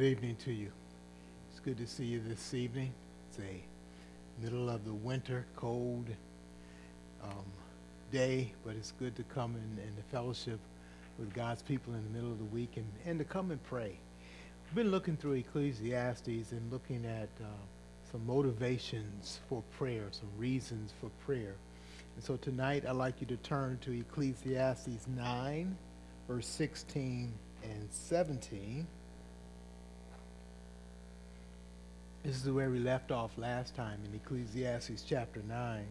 Good evening to you. It's good to see you this evening. It's a middle of the winter, cold um, day, but it's good to come in, in the fellowship with God's people in the middle of the week and, and to come and pray. We've been looking through Ecclesiastes and looking at uh, some motivations for prayer, some reasons for prayer. And so tonight I'd like you to turn to Ecclesiastes 9, verse 16 and 17. This is where we left off last time in Ecclesiastes chapter 9.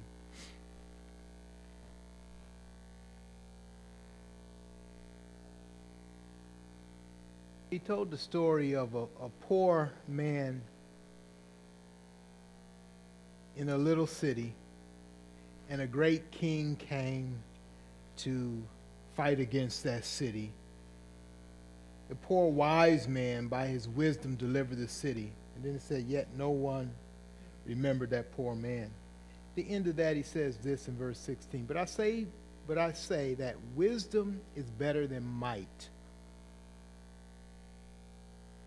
He told the story of a, a poor man in a little city, and a great king came to fight against that city. The poor wise man, by his wisdom, delivered the city. And then it said, Yet no one remembered that poor man. The end of that, he says this in verse 16. But I say, but I say that wisdom is better than might.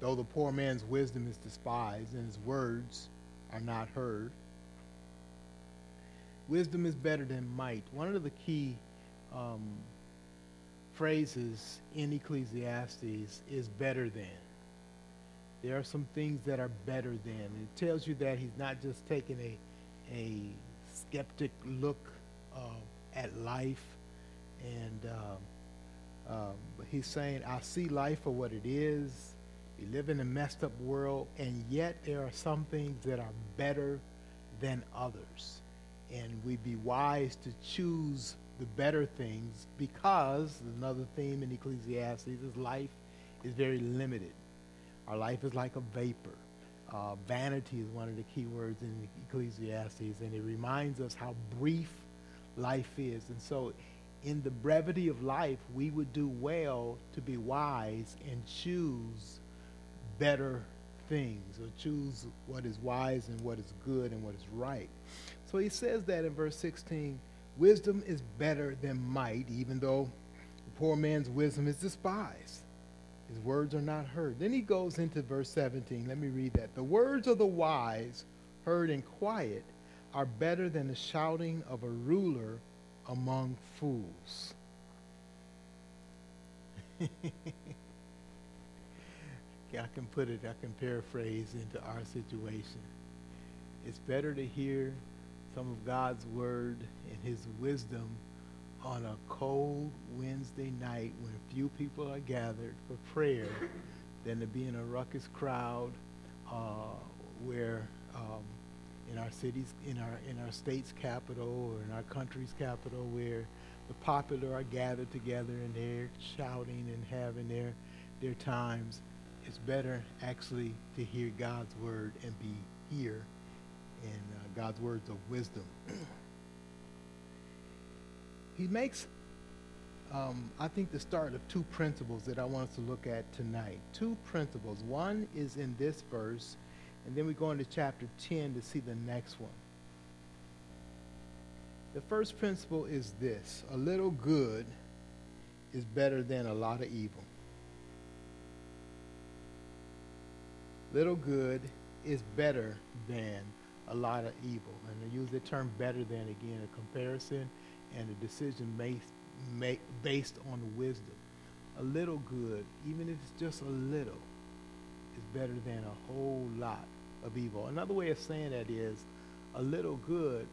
Though the poor man's wisdom is despised and his words are not heard. Wisdom is better than might. One of the key um, phrases in Ecclesiastes is better than. There are some things that are better than. It tells you that he's not just taking a, a skeptic look uh, at life, and um, um, but he's saying, I see life for what it is. We live in a messed up world, and yet there are some things that are better than others. And we'd be wise to choose the better things because another theme in Ecclesiastes is life is very limited. Our life is like a vapor. Uh, vanity is one of the key words in Ecclesiastes, and it reminds us how brief life is. And so, in the brevity of life, we would do well to be wise and choose better things, or choose what is wise and what is good and what is right. So he says that in verse 16 wisdom is better than might, even though the poor man's wisdom is despised. His words are not heard. Then he goes into verse 17. Let me read that. The words of the wise, heard in quiet, are better than the shouting of a ruler among fools. I can put it, I can paraphrase into our situation. It's better to hear some of God's word and his wisdom on a cold Wednesday night when few people are gathered for prayer than to be in a ruckus crowd uh, where um, in our cities, in our, in our state's capital or in our country's capital where the popular are gathered together and they're shouting and having their, their times. It's better actually to hear God's word and be here in uh, God's words of wisdom. he makes, um, I think, the start of two principles that I want us to look at tonight. Two principles. One is in this verse, and then we go into chapter 10 to see the next one. The first principle is this a little good is better than a lot of evil. Little good is better than a lot of evil. And I use the term better than again, a comparison and a decision based, make, based on wisdom. A little good, even if it's just a little, is better than a whole lot of evil. Another way of saying that is a little good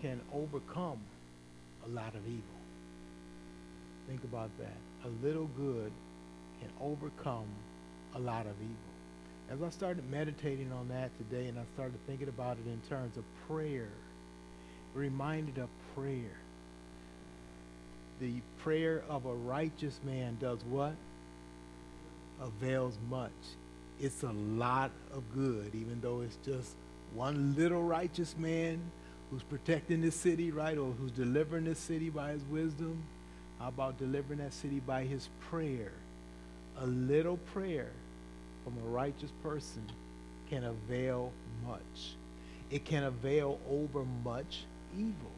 can overcome a lot of evil. Think about that. A little good can overcome a lot of evil. As I started meditating on that today and I started thinking about it in terms of prayer, reminded of prayer. The prayer of a righteous man does what? Avails much. It's a lot of good, even though it's just one little righteous man who's protecting this city, right? Or who's delivering this city by his wisdom. How about delivering that city by his prayer? A little prayer from a righteous person can avail much. It can avail over much evil.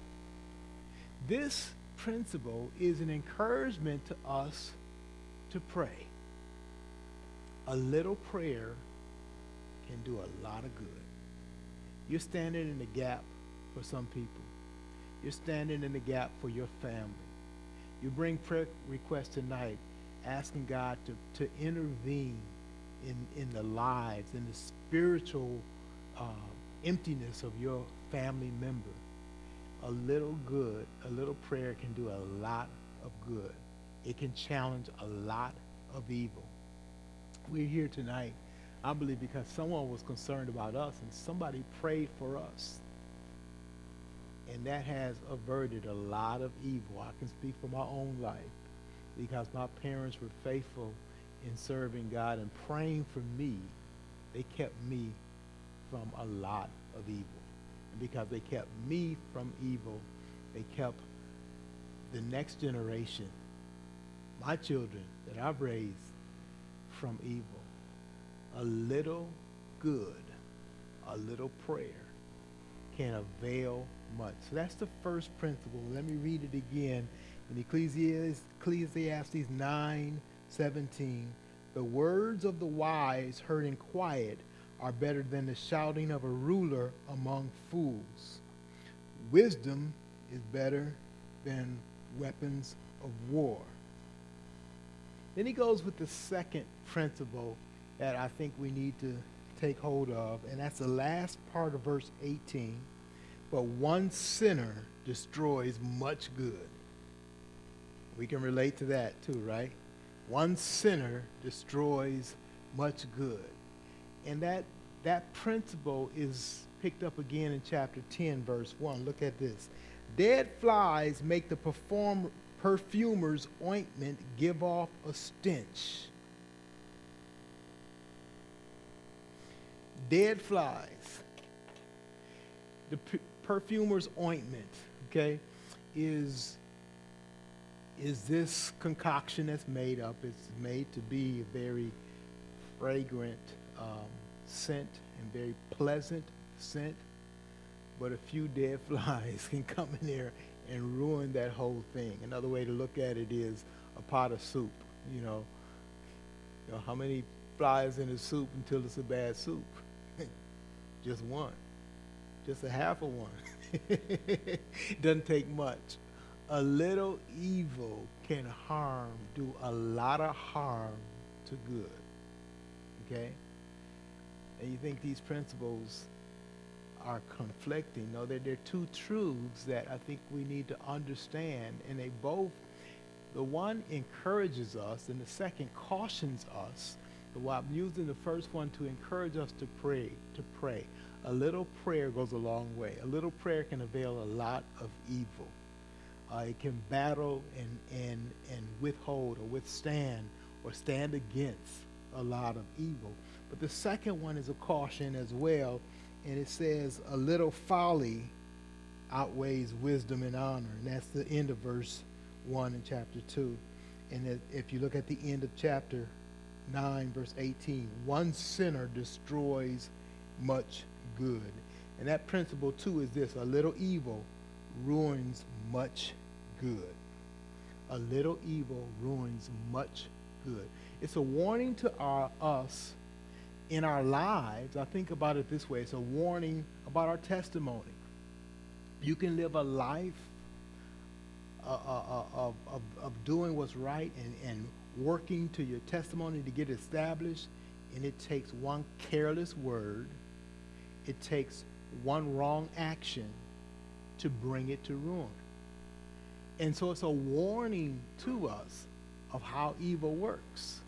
This principle is an encouragement to us to pray. A little prayer can do a lot of good. You're standing in the gap for some people. You're standing in the gap for your family. You bring prayer requests tonight, asking God to, to intervene in, in the lives, in the spiritual uh, emptiness of your family member. A little good, a little prayer can do a lot of good. It can challenge a lot of evil. We're here tonight, I believe, because someone was concerned about us and somebody prayed for us. And that has averted a lot of evil. I can speak for my own life because my parents were faithful in serving God and praying for me. They kept me from a lot of evil. Because they kept me from evil, they kept the next generation, my children that I've raised, from evil. A little good, a little prayer can avail much. So that's the first principle. Let me read it again in Ecclesiastes, Ecclesiastes 9 17. The words of the wise heard in quiet are better than the shouting of a ruler among fools. Wisdom is better than weapons of war. Then he goes with the second principle that I think we need to take hold of, and that's the last part of verse 18. But one sinner destroys much good. We can relate to that too, right? One sinner destroys much good. And that, that principle is picked up again in chapter 10, verse 1. Look at this. Dead flies make the perform, perfumer's ointment give off a stench. Dead flies. The perfumer's ointment, okay, is is this concoction that's made up. It's made to be a very fragrant um, scent and very pleasant scent. But a few dead flies can come in there and ruin that whole thing. Another way to look at it is a pot of soup. You know, you know how many flies in the soup until it's a bad soup? Just one. Just a half of one. Doesn't take much a little evil can harm, do a lot of harm to good. Okay? And you think these principles are conflicting. No, they're, they're two truths that I think we need to understand. And they both, the one encourages us, and the second cautions us. So I'm using the first one to encourage us to pray, to pray. A little prayer goes a long way. A little prayer can avail a lot of evil. Uh, it can battle and, and, and withhold or withstand or stand against a lot of evil. But the second one is a caution as well, and it says, A little folly outweighs wisdom and honor. And that's the end of verse 1 in chapter 2. And if you look at the end of chapter 9, verse 18, one sinner destroys much good. And that principle, too, is this a little evil ruins much good. A little evil ruins much good. It's a warning to our, us in our lives. I think about it this way it's a warning about our testimony. You can live a life uh, uh, uh, of, of, of doing what's right and, and working to your testimony to get established, and it takes one careless word, it takes one wrong action to bring it to ruin. And so it's a warning to us of how evil works.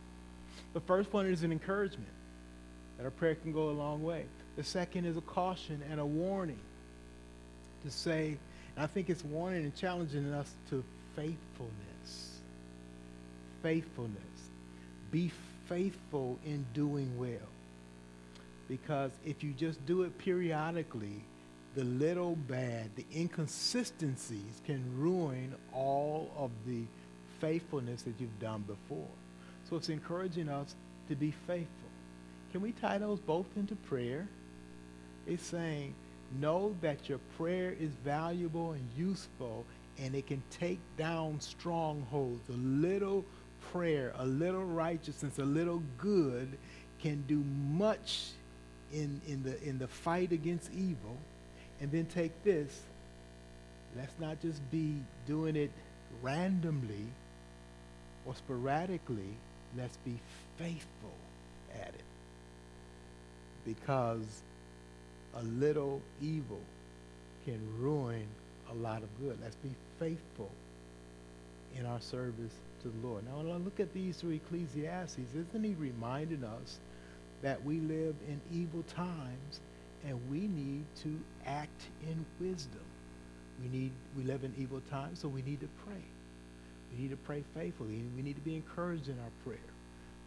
The first one is an encouragement that a prayer can go a long way. The second is a caution and a warning to say, and I think it's warning and challenging us to faithfulness. Faithfulness. Be faithful in doing well. Because if you just do it periodically, the little bad, the inconsistencies can ruin all of the faithfulness that you've done before. So it's encouraging us to be faithful. Can we tie those both into prayer? It's saying, know that your prayer is valuable and useful, and it can take down strongholds. A little prayer, a little righteousness, a little good can do much in, in, the, in the fight against evil. And then take this let's not just be doing it randomly or sporadically, let's be faithful at it. Because a little evil can ruin a lot of good. Let's be faithful in our service to the Lord. Now, when I look at these three Ecclesiastes, isn't he reminding us that we live in evil times and we need to act in wisdom? We need we live in evil times, so we need to pray. We need to pray faithfully. We need to be encouraged in our prayer.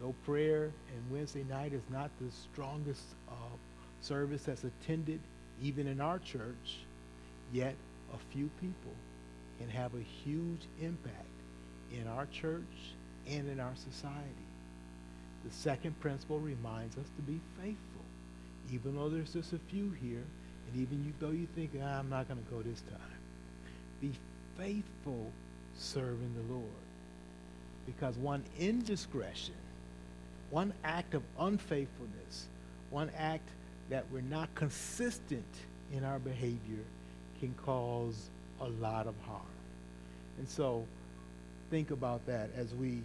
Though prayer and Wednesday night is not the strongest uh, service that's attended, even in our church, yet a few people can have a huge impact in our church and in our society. The second principle reminds us to be faithful. Even though there's just a few here, and even you, though you think, ah, I'm not going to go this time, be faithful serving the Lord. Because one indiscretion, one act of unfaithfulness, one act that we're not consistent in our behavior can cause a lot of harm. And so think about that as we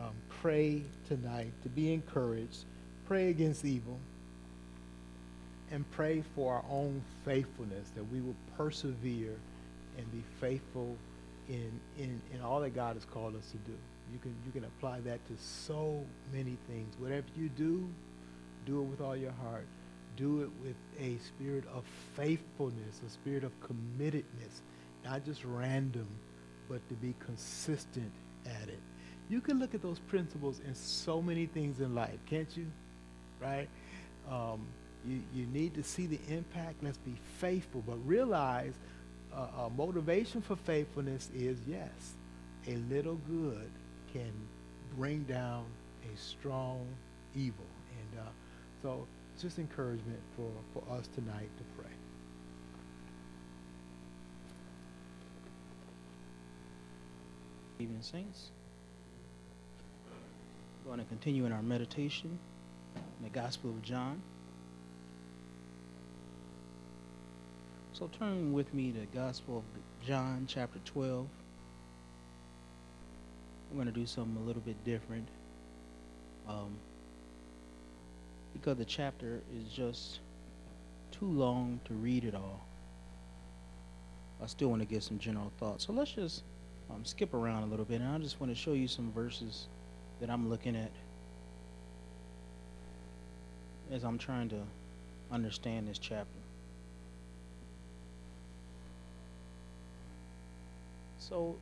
um, pray tonight to be encouraged, pray against evil, and pray for our own faithfulness, that we will persevere and be faithful in, in, in all that God has called us to do. You can, you can apply that to so many things. Whatever you do, do it with all your heart. Do it with a spirit of faithfulness, a spirit of committedness, not just random, but to be consistent at it. You can look at those principles in so many things in life, can't you? Right? Um, you, you need to see the impact. Let's be faithful, but realize uh, uh, motivation for faithfulness is yes, a little good can bring down a strong evil. And uh, so just encouragement for, for us tonight to pray. Evening, Saints. We're going to continue in our meditation in the Gospel of John. So turn with me to Gospel of John, chapter 12. We're going to do something a little bit different. Um, because the chapter is just too long to read it all. I still want to get some general thoughts. So let's just um, skip around a little bit, and I just want to show you some verses that I'm looking at as I'm trying to understand this chapter. So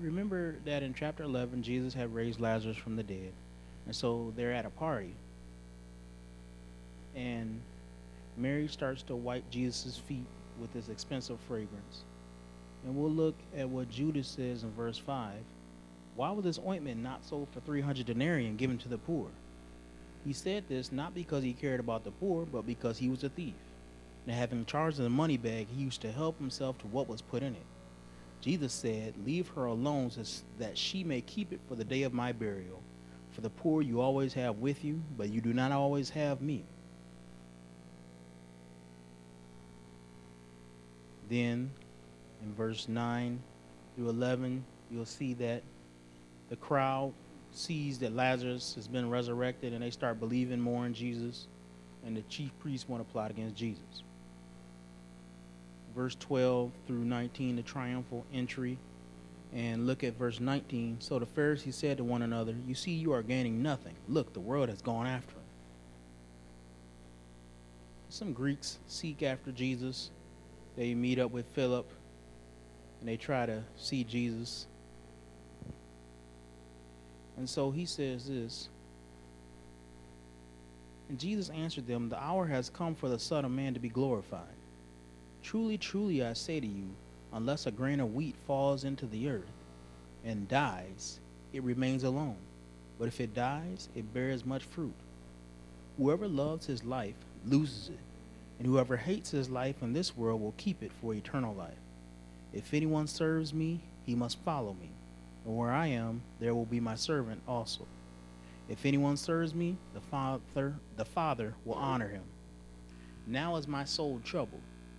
remember that in chapter 11, Jesus had raised Lazarus from the dead. And so they're at a party. And Mary starts to wipe Jesus' feet with this expensive fragrance. And we'll look at what Judas says in verse 5. Why was this ointment not sold for 300 denarii and given to the poor? He said this not because he cared about the poor, but because he was a thief. And having charge of the money bag, he used to help himself to what was put in it. Jesus said, Leave her alone so that she may keep it for the day of my burial. For the poor you always have with you, but you do not always have me. Then, in verse 9 through 11, you'll see that the crowd sees that Lazarus has been resurrected and they start believing more in Jesus, and the chief priests want to plot against Jesus verse 12 through 19, the triumphal entry, and look at verse 19. So the Pharisees said to one another, You see, you are gaining nothing. Look, the world has gone after him. Some Greeks seek after Jesus. They meet up with Philip and they try to see Jesus. And so he says this. And Jesus answered them, The hour has come for the Son of Man to be glorified. Truly, truly, I say to you, unless a grain of wheat falls into the earth and dies, it remains alone. But if it dies, it bears much fruit. Whoever loves his life loses it, and whoever hates his life in this world will keep it for eternal life. If anyone serves me, he must follow me. and where I am, there will be my servant also. If anyone serves me, the Father, the Father will honor him. Now is my soul troubled,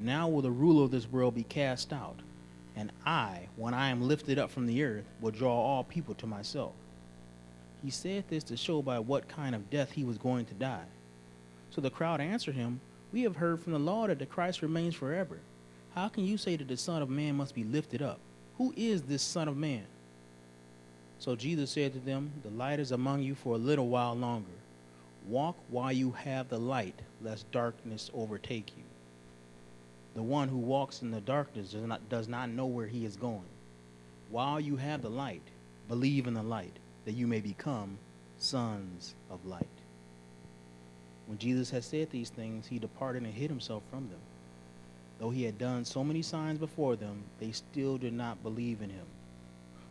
Now will the ruler of this world be cast out. And I, when I am lifted up from the earth, will draw all people to myself. He said this to show by what kind of death he was going to die. So the crowd answered him, We have heard from the law that the Christ remains forever. How can you say that the Son of Man must be lifted up? Who is this Son of Man? So Jesus said to them, The light is among you for a little while longer. Walk while you have the light, lest darkness overtake you. The one who walks in the darkness does not, does not know where he is going. While you have the light, believe in the light, that you may become sons of light. When Jesus had said these things, he departed and hid himself from them. Though he had done so many signs before them, they still did not believe in him,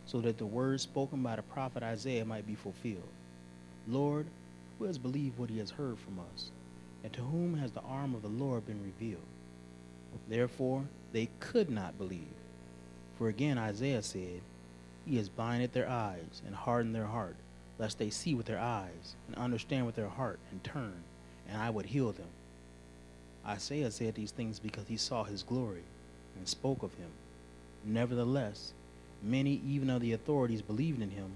so that the words spoken by the prophet Isaiah might be fulfilled. Lord, who has believed what he has heard from us? And to whom has the arm of the Lord been revealed? Therefore, they could not believe. For again Isaiah said, He has blinded their eyes and hardened their heart, lest they see with their eyes and understand with their heart and turn and I would heal them. Isaiah said these things because he saw his glory and spoke of him. Nevertheless, many even of the authorities believed in him,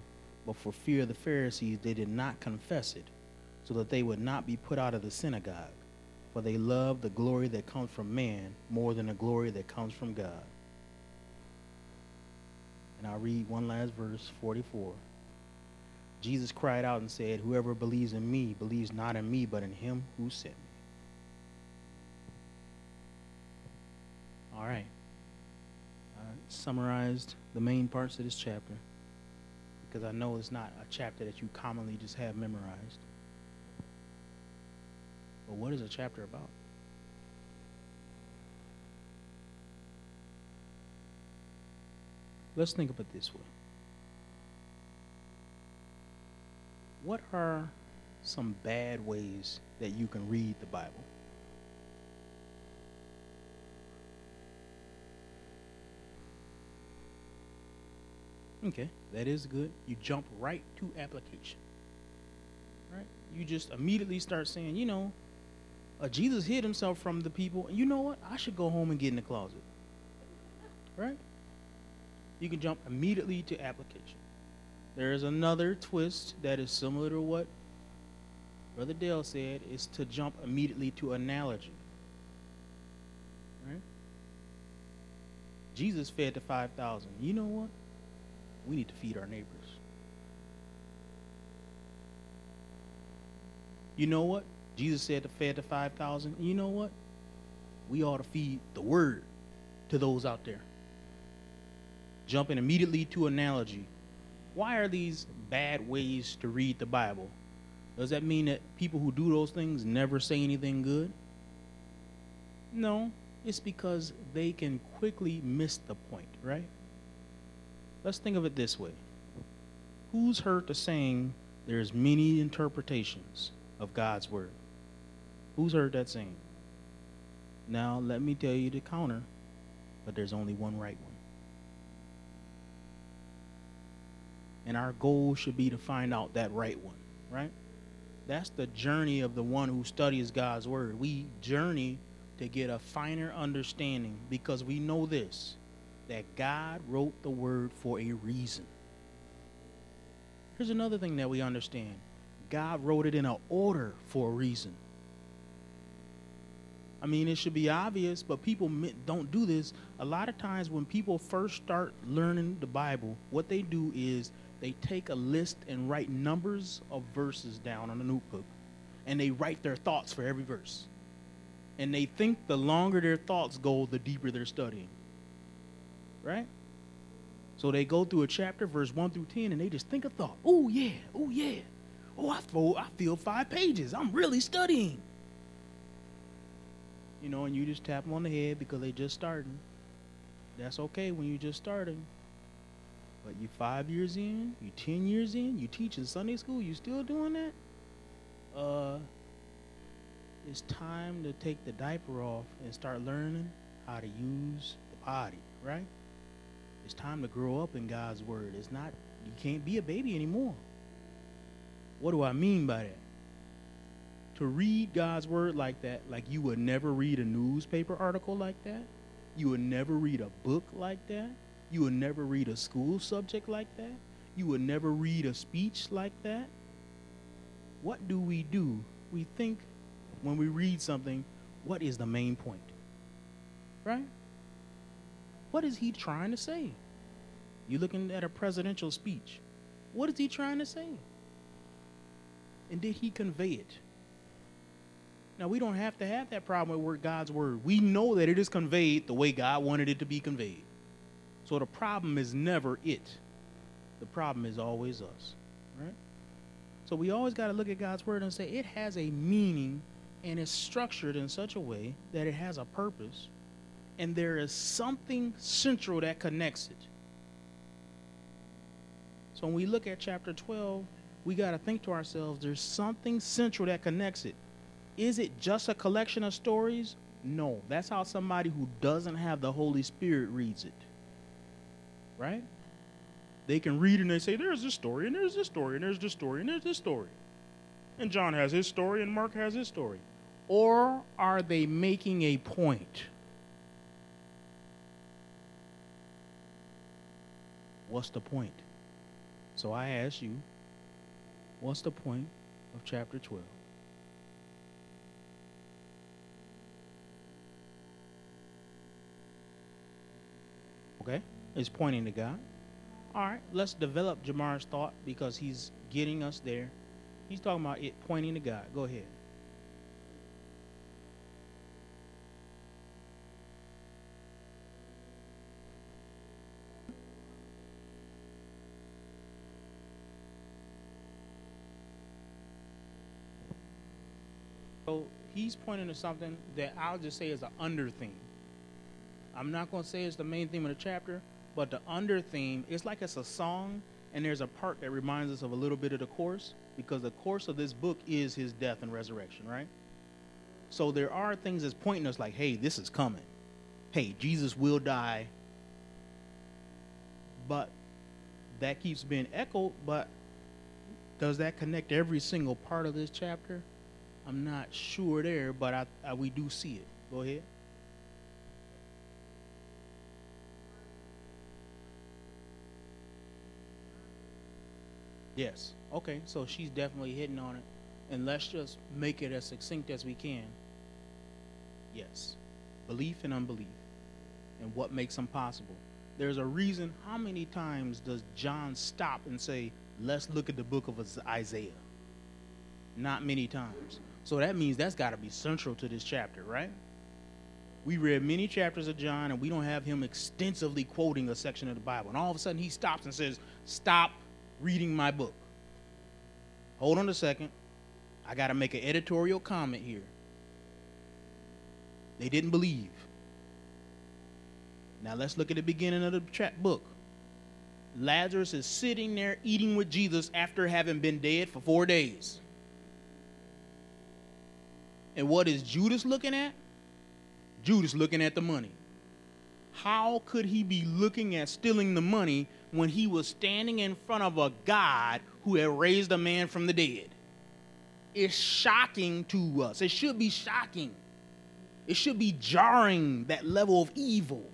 but for fear of the Pharisees, they did not confess it, so that they would not be put out of the synagogue. For they love the glory that comes from man more than the glory that comes from God. And I'll read one last verse, 44. Jesus cried out and said, Whoever believes in me believes not in me, but in him who sent me. All right. I summarized the main parts of this chapter because I know it's not a chapter that you commonly just have memorized. But what is a chapter about? Let's think it this way. what are some bad ways that you can read the Bible? Okay, that is good. You jump right to application. Right? You just immediately start saying, you know, uh, Jesus hid himself from the people, and you know what? I should go home and get in the closet. Right? You can jump immediately to application. There is another twist that is similar to what Brother Dale said, is to jump immediately to analogy. Right? Jesus fed the 5,000. You know what? We need to feed our neighbors. You know what? Jesus said to feed the 5,000. You know what? We ought to feed the word to those out there. Jumping immediately to analogy why are these bad ways to read the Bible? Does that mean that people who do those things never say anything good? No, it's because they can quickly miss the point, right? Let's think of it this way. Who's heard the saying, there's many interpretations of God's word? Who's heard that saying? Now, let me tell you the counter, but there's only one right one. And our goal should be to find out that right one, right? That's the journey of the one who studies God's word. We journey to get a finer understanding because we know this that God wrote the word for a reason. Here's another thing that we understand God wrote it in an order for a reason. I mean, it should be obvious, but people don't do this. A lot of times, when people first start learning the Bible, what they do is they take a list and write numbers of verses down on a notebook, and they write their thoughts for every verse. And they think the longer their thoughts go, the deeper they're studying. Right? So they go through a chapter, verse 1 through 10, and they just think a thought. Oh, yeah. Oh, yeah. Oh, I feel, I feel five pages. I'm really studying. You know, and you just tap them on the head because they just starting. That's okay when you just starting. But you five years in, you ten years in, you teach in Sunday school, you still doing that? Uh, it's time to take the diaper off and start learning how to use the body, right? It's time to grow up in God's word. It's not you can't be a baby anymore. What do I mean by that? To read God's word like that, like you would never read a newspaper article like that, you would never read a book like that, you would never read a school subject like that, you would never read a speech like that. What do we do? We think when we read something, what is the main point? Right? What is he trying to say? You're looking at a presidential speech. What is he trying to say? And did he convey it? Now, we don't have to have that problem with God's word. We know that it is conveyed the way God wanted it to be conveyed. So the problem is never it, the problem is always us, right? So we always got to look at God's word and say it has a meaning and it's structured in such a way that it has a purpose and there is something central that connects it. So when we look at chapter 12, we got to think to ourselves there's something central that connects it. Is it just a collection of stories? No. That's how somebody who doesn't have the Holy Spirit reads it. Right? They can read and they say, there's this story, and there's this story, and there's this story, and there's this story. And John has his story, and Mark has his story. Or are they making a point? What's the point? So I ask you, what's the point of chapter 12? Okay? It's pointing to God. All right, let's develop Jamar's thought because he's getting us there. He's talking about it pointing to God. Go ahead. So he's pointing to something that I'll just say is an under theme. I'm not going to say it's the main theme of the chapter, but the under theme, it's like it's a song, and there's a part that reminds us of a little bit of the course because the course of this book is his death and resurrection, right? So there are things that's pointing us like, hey, this is coming. Hey, Jesus will die. But that keeps being echoed, but does that connect every single part of this chapter? I'm not sure there, but I, I, we do see it. Go ahead. Yes. Okay, so she's definitely hitting on it. And let's just make it as succinct as we can. Yes. Belief and unbelief. And what makes them possible. There's a reason how many times does John stop and say, let's look at the book of Isaiah? Not many times. So that means that's got to be central to this chapter, right? We read many chapters of John and we don't have him extensively quoting a section of the Bible. And all of a sudden he stops and says, Stop reading my book. Hold on a second. I got to make an editorial comment here. They didn't believe. Now let's look at the beginning of the tra- book. Lazarus is sitting there eating with Jesus after having been dead for four days. And what is Judas looking at? Judas looking at the money. How could he be looking at stealing the money when he was standing in front of a God who had raised a man from the dead? It's shocking to us. It should be shocking. It should be jarring, that level of evil.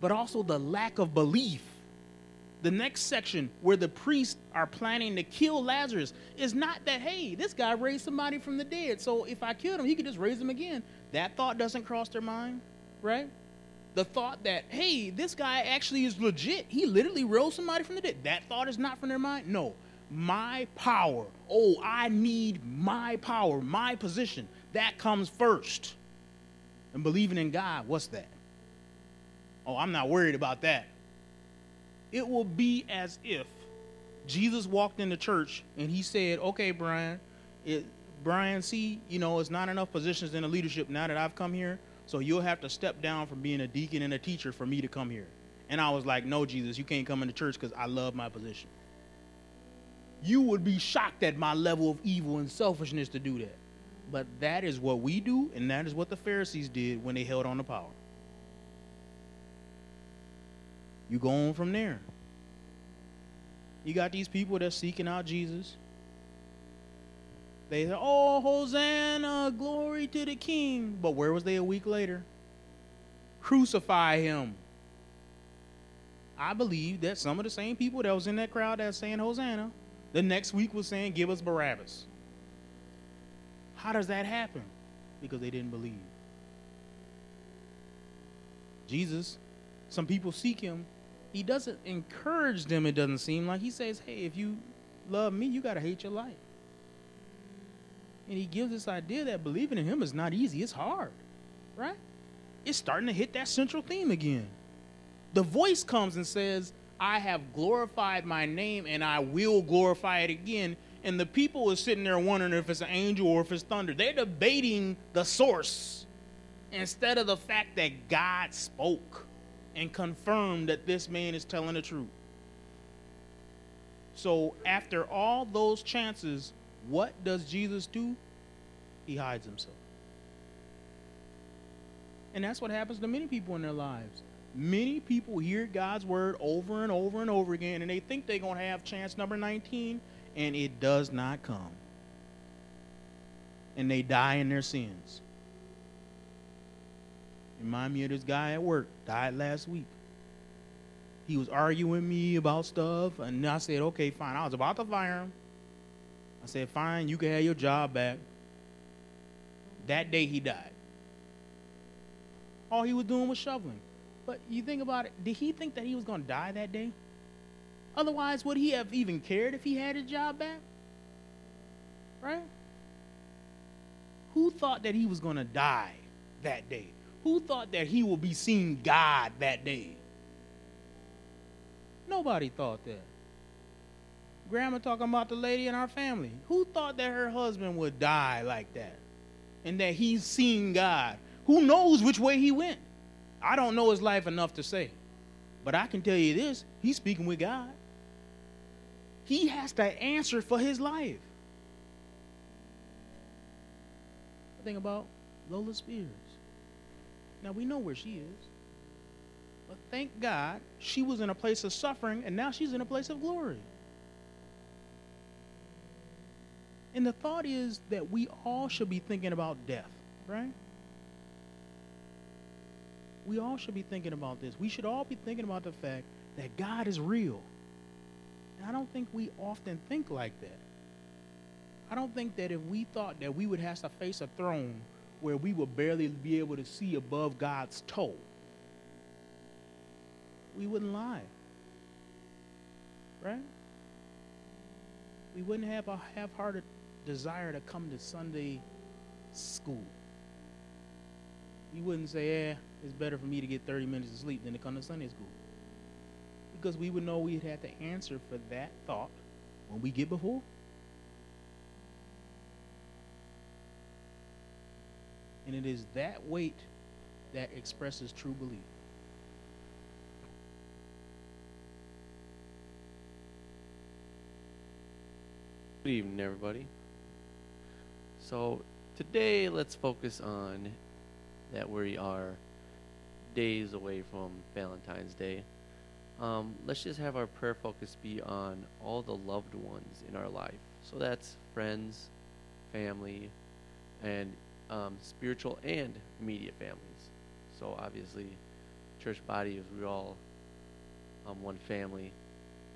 But also the lack of belief the next section where the priests are planning to kill Lazarus is not that, hey, this guy raised somebody from the dead. So if I killed him, he could just raise him again. That thought doesn't cross their mind, right? The thought that, hey, this guy actually is legit. He literally rose somebody from the dead. That thought is not from their mind. No. My power. Oh, I need my power, my position. That comes first. And believing in God, what's that? Oh, I'm not worried about that. It will be as if Jesus walked into church and he said, "Okay, Brian, it, Brian, see, you know, it's not enough positions in the leadership now that I've come here, so you'll have to step down from being a deacon and a teacher for me to come here." And I was like, "No, Jesus, you can't come into church because I love my position." You would be shocked at my level of evil and selfishness to do that. But that is what we do, and that is what the Pharisees did when they held on to power. You go on from there. You got these people that's seeking out Jesus. They said, Oh, Hosanna, glory to the King. But where was they a week later? Crucify him. I believe that some of the same people that was in that crowd that's saying Hosanna, the next week was saying, Give us Barabbas. How does that happen? Because they didn't believe. Jesus, some people seek him. He doesn't encourage them, it doesn't seem like. He says, Hey, if you love me, you got to hate your life. And he gives this idea that believing in him is not easy, it's hard, right? It's starting to hit that central theme again. The voice comes and says, I have glorified my name and I will glorify it again. And the people are sitting there wondering if it's an angel or if it's thunder. They're debating the source instead of the fact that God spoke and confirmed that this man is telling the truth. So, after all those chances, what does Jesus do? He hides himself. And that's what happens to many people in their lives. Many people hear God's word over and over and over again, and they think they're going to have chance number 19, and it does not come. And they die in their sins. Remind me of this guy at work, died last week. He was arguing me about stuff, and I said, okay, fine. I was about to fire him. I said, fine, you can have your job back. That day he died. All he was doing was shoveling. But you think about it, did he think that he was going to die that day? Otherwise, would he have even cared if he had his job back? Right? Who thought that he was going to die that day? Who thought that he would be seeing God that day? Nobody thought that. Grandma talking about the lady in our family. Who thought that her husband would die like that? And that he's seen God? Who knows which way he went? I don't know his life enough to say. But I can tell you this he's speaking with God. He has to answer for his life. Think about Lola Spears. Now we know where she is. But thank God she was in a place of suffering and now she's in a place of glory. And the thought is that we all should be thinking about death, right? we all should be thinking about this. We should all be thinking about the fact that God is real. And I don't think we often think like that. I don't think that if we thought that we would have to face a throne where we would barely be able to see above God's toe, we wouldn't lie. Right? We wouldn't have a half hearted desire to come to Sunday school. You wouldn't say, eh, it's better for me to get 30 minutes of sleep than to come to Sunday school. Because we would know we'd have to answer for that thought when we get before. And it is that weight that expresses true belief. Good evening, everybody. So, today let's focus on that we are days away from Valentine's Day. Um, let's just have our prayer focus be on all the loved ones in our life. So that's friends, family, and um, spiritual and immediate families. So obviously, church body is we all um, one family.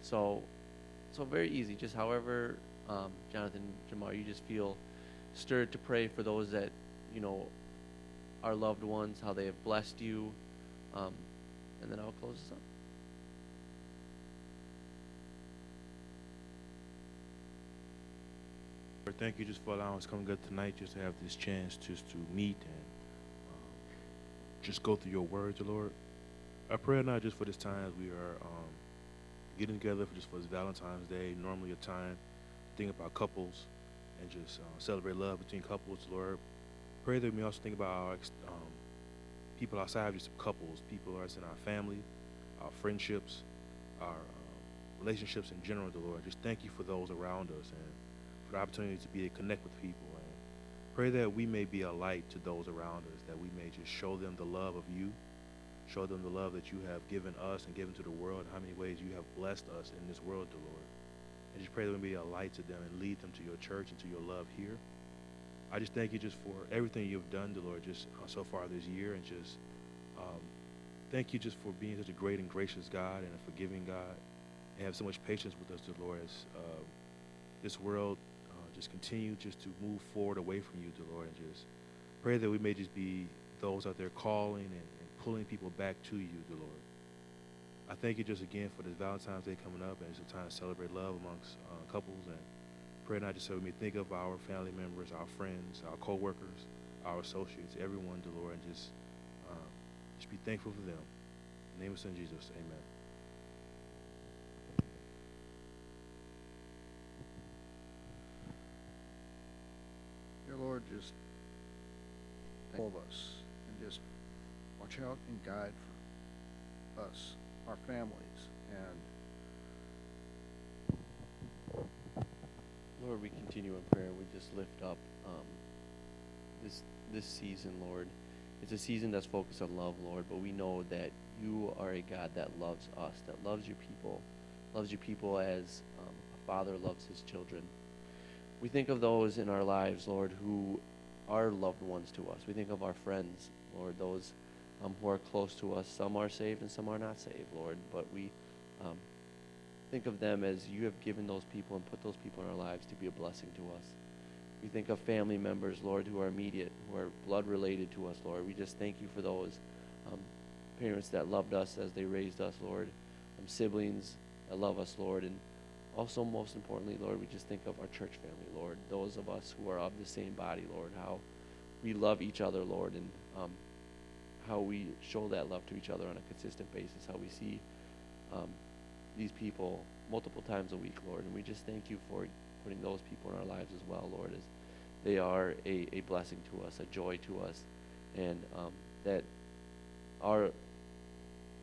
So, so very easy. Just however, um, Jonathan, Jamar, you just feel stirred to pray for those that you know our loved ones, how they have blessed you. Um, and then I'll close this up. Thank you just for allowing us to come good tonight, just to have this chance just to meet and um, just go through your words, Lord. I pray not just for this time as we are um, getting together for just for this Valentine's Day, normally a time think about couples and just uh, celebrate love between couples, Lord. Pray that we also think about our um, people outside of just couples, people that's in our family, our friendships, our uh, relationships in general, the Lord. Just thank you for those around us and for the opportunity to be to connect with people. And pray that we may be a light to those around us, that we may just show them the love of you, show them the love that you have given us and given to the world, how many ways you have blessed us in this world, the Lord. And just pray that we be a light to them and lead them to your church and to your love here. I just thank you just for everything you've done, the Lord, just uh, so far this year, and just um, thank you just for being such a great and gracious God and a forgiving God, and have so much patience with us, the Lord, as uh, this world uh, just continue just to move forward away from you, the Lord, and just pray that we may just be those out there calling and, and pulling people back to you, the Lord. I thank you just again for this Valentine's Day coming up, and it's a time to celebrate love amongst uh, couples and pray not just we may think of our family members, our friends, our co-workers, our associates, everyone, the Lord, and just um, just be thankful for them. In the name of Son Jesus, Amen. Dear Lord, just all of us and just watch out and guide for us, our families, and Lord, we continue in prayer. We just lift up um, this this season, Lord. It's a season that's focused on love, Lord, but we know that you are a God that loves us, that loves your people, loves your people as um, a father loves his children. We think of those in our lives, Lord, who are loved ones to us. We think of our friends, Lord, those um, who are close to us. Some are saved and some are not saved, Lord, but we um, think of them as you have given those people and put those people in our lives to be a blessing to us. We think of family members, Lord, who are immediate, who are blood related to us, Lord. We just thank you for those um, parents that loved us as they raised us, Lord. Um, siblings that love us, Lord. And also, most importantly, Lord, we just think of our church family, Lord. Those of us who are of the same body, Lord. How we love each other, Lord, and um, how we show that love to each other on a consistent basis. How we see um, these people multiple times a week, Lord. And we just thank you for putting those people in our lives as well, Lord, as they are a, a blessing to us, a joy to us, and um, that our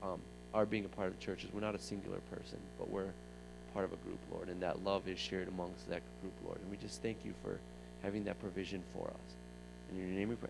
um, our being a part of the church is we're not a singular person, but we're part of a group, Lord, and that love is shared amongst that group, Lord. And we just thank you for having that provision for us. In your name we pray.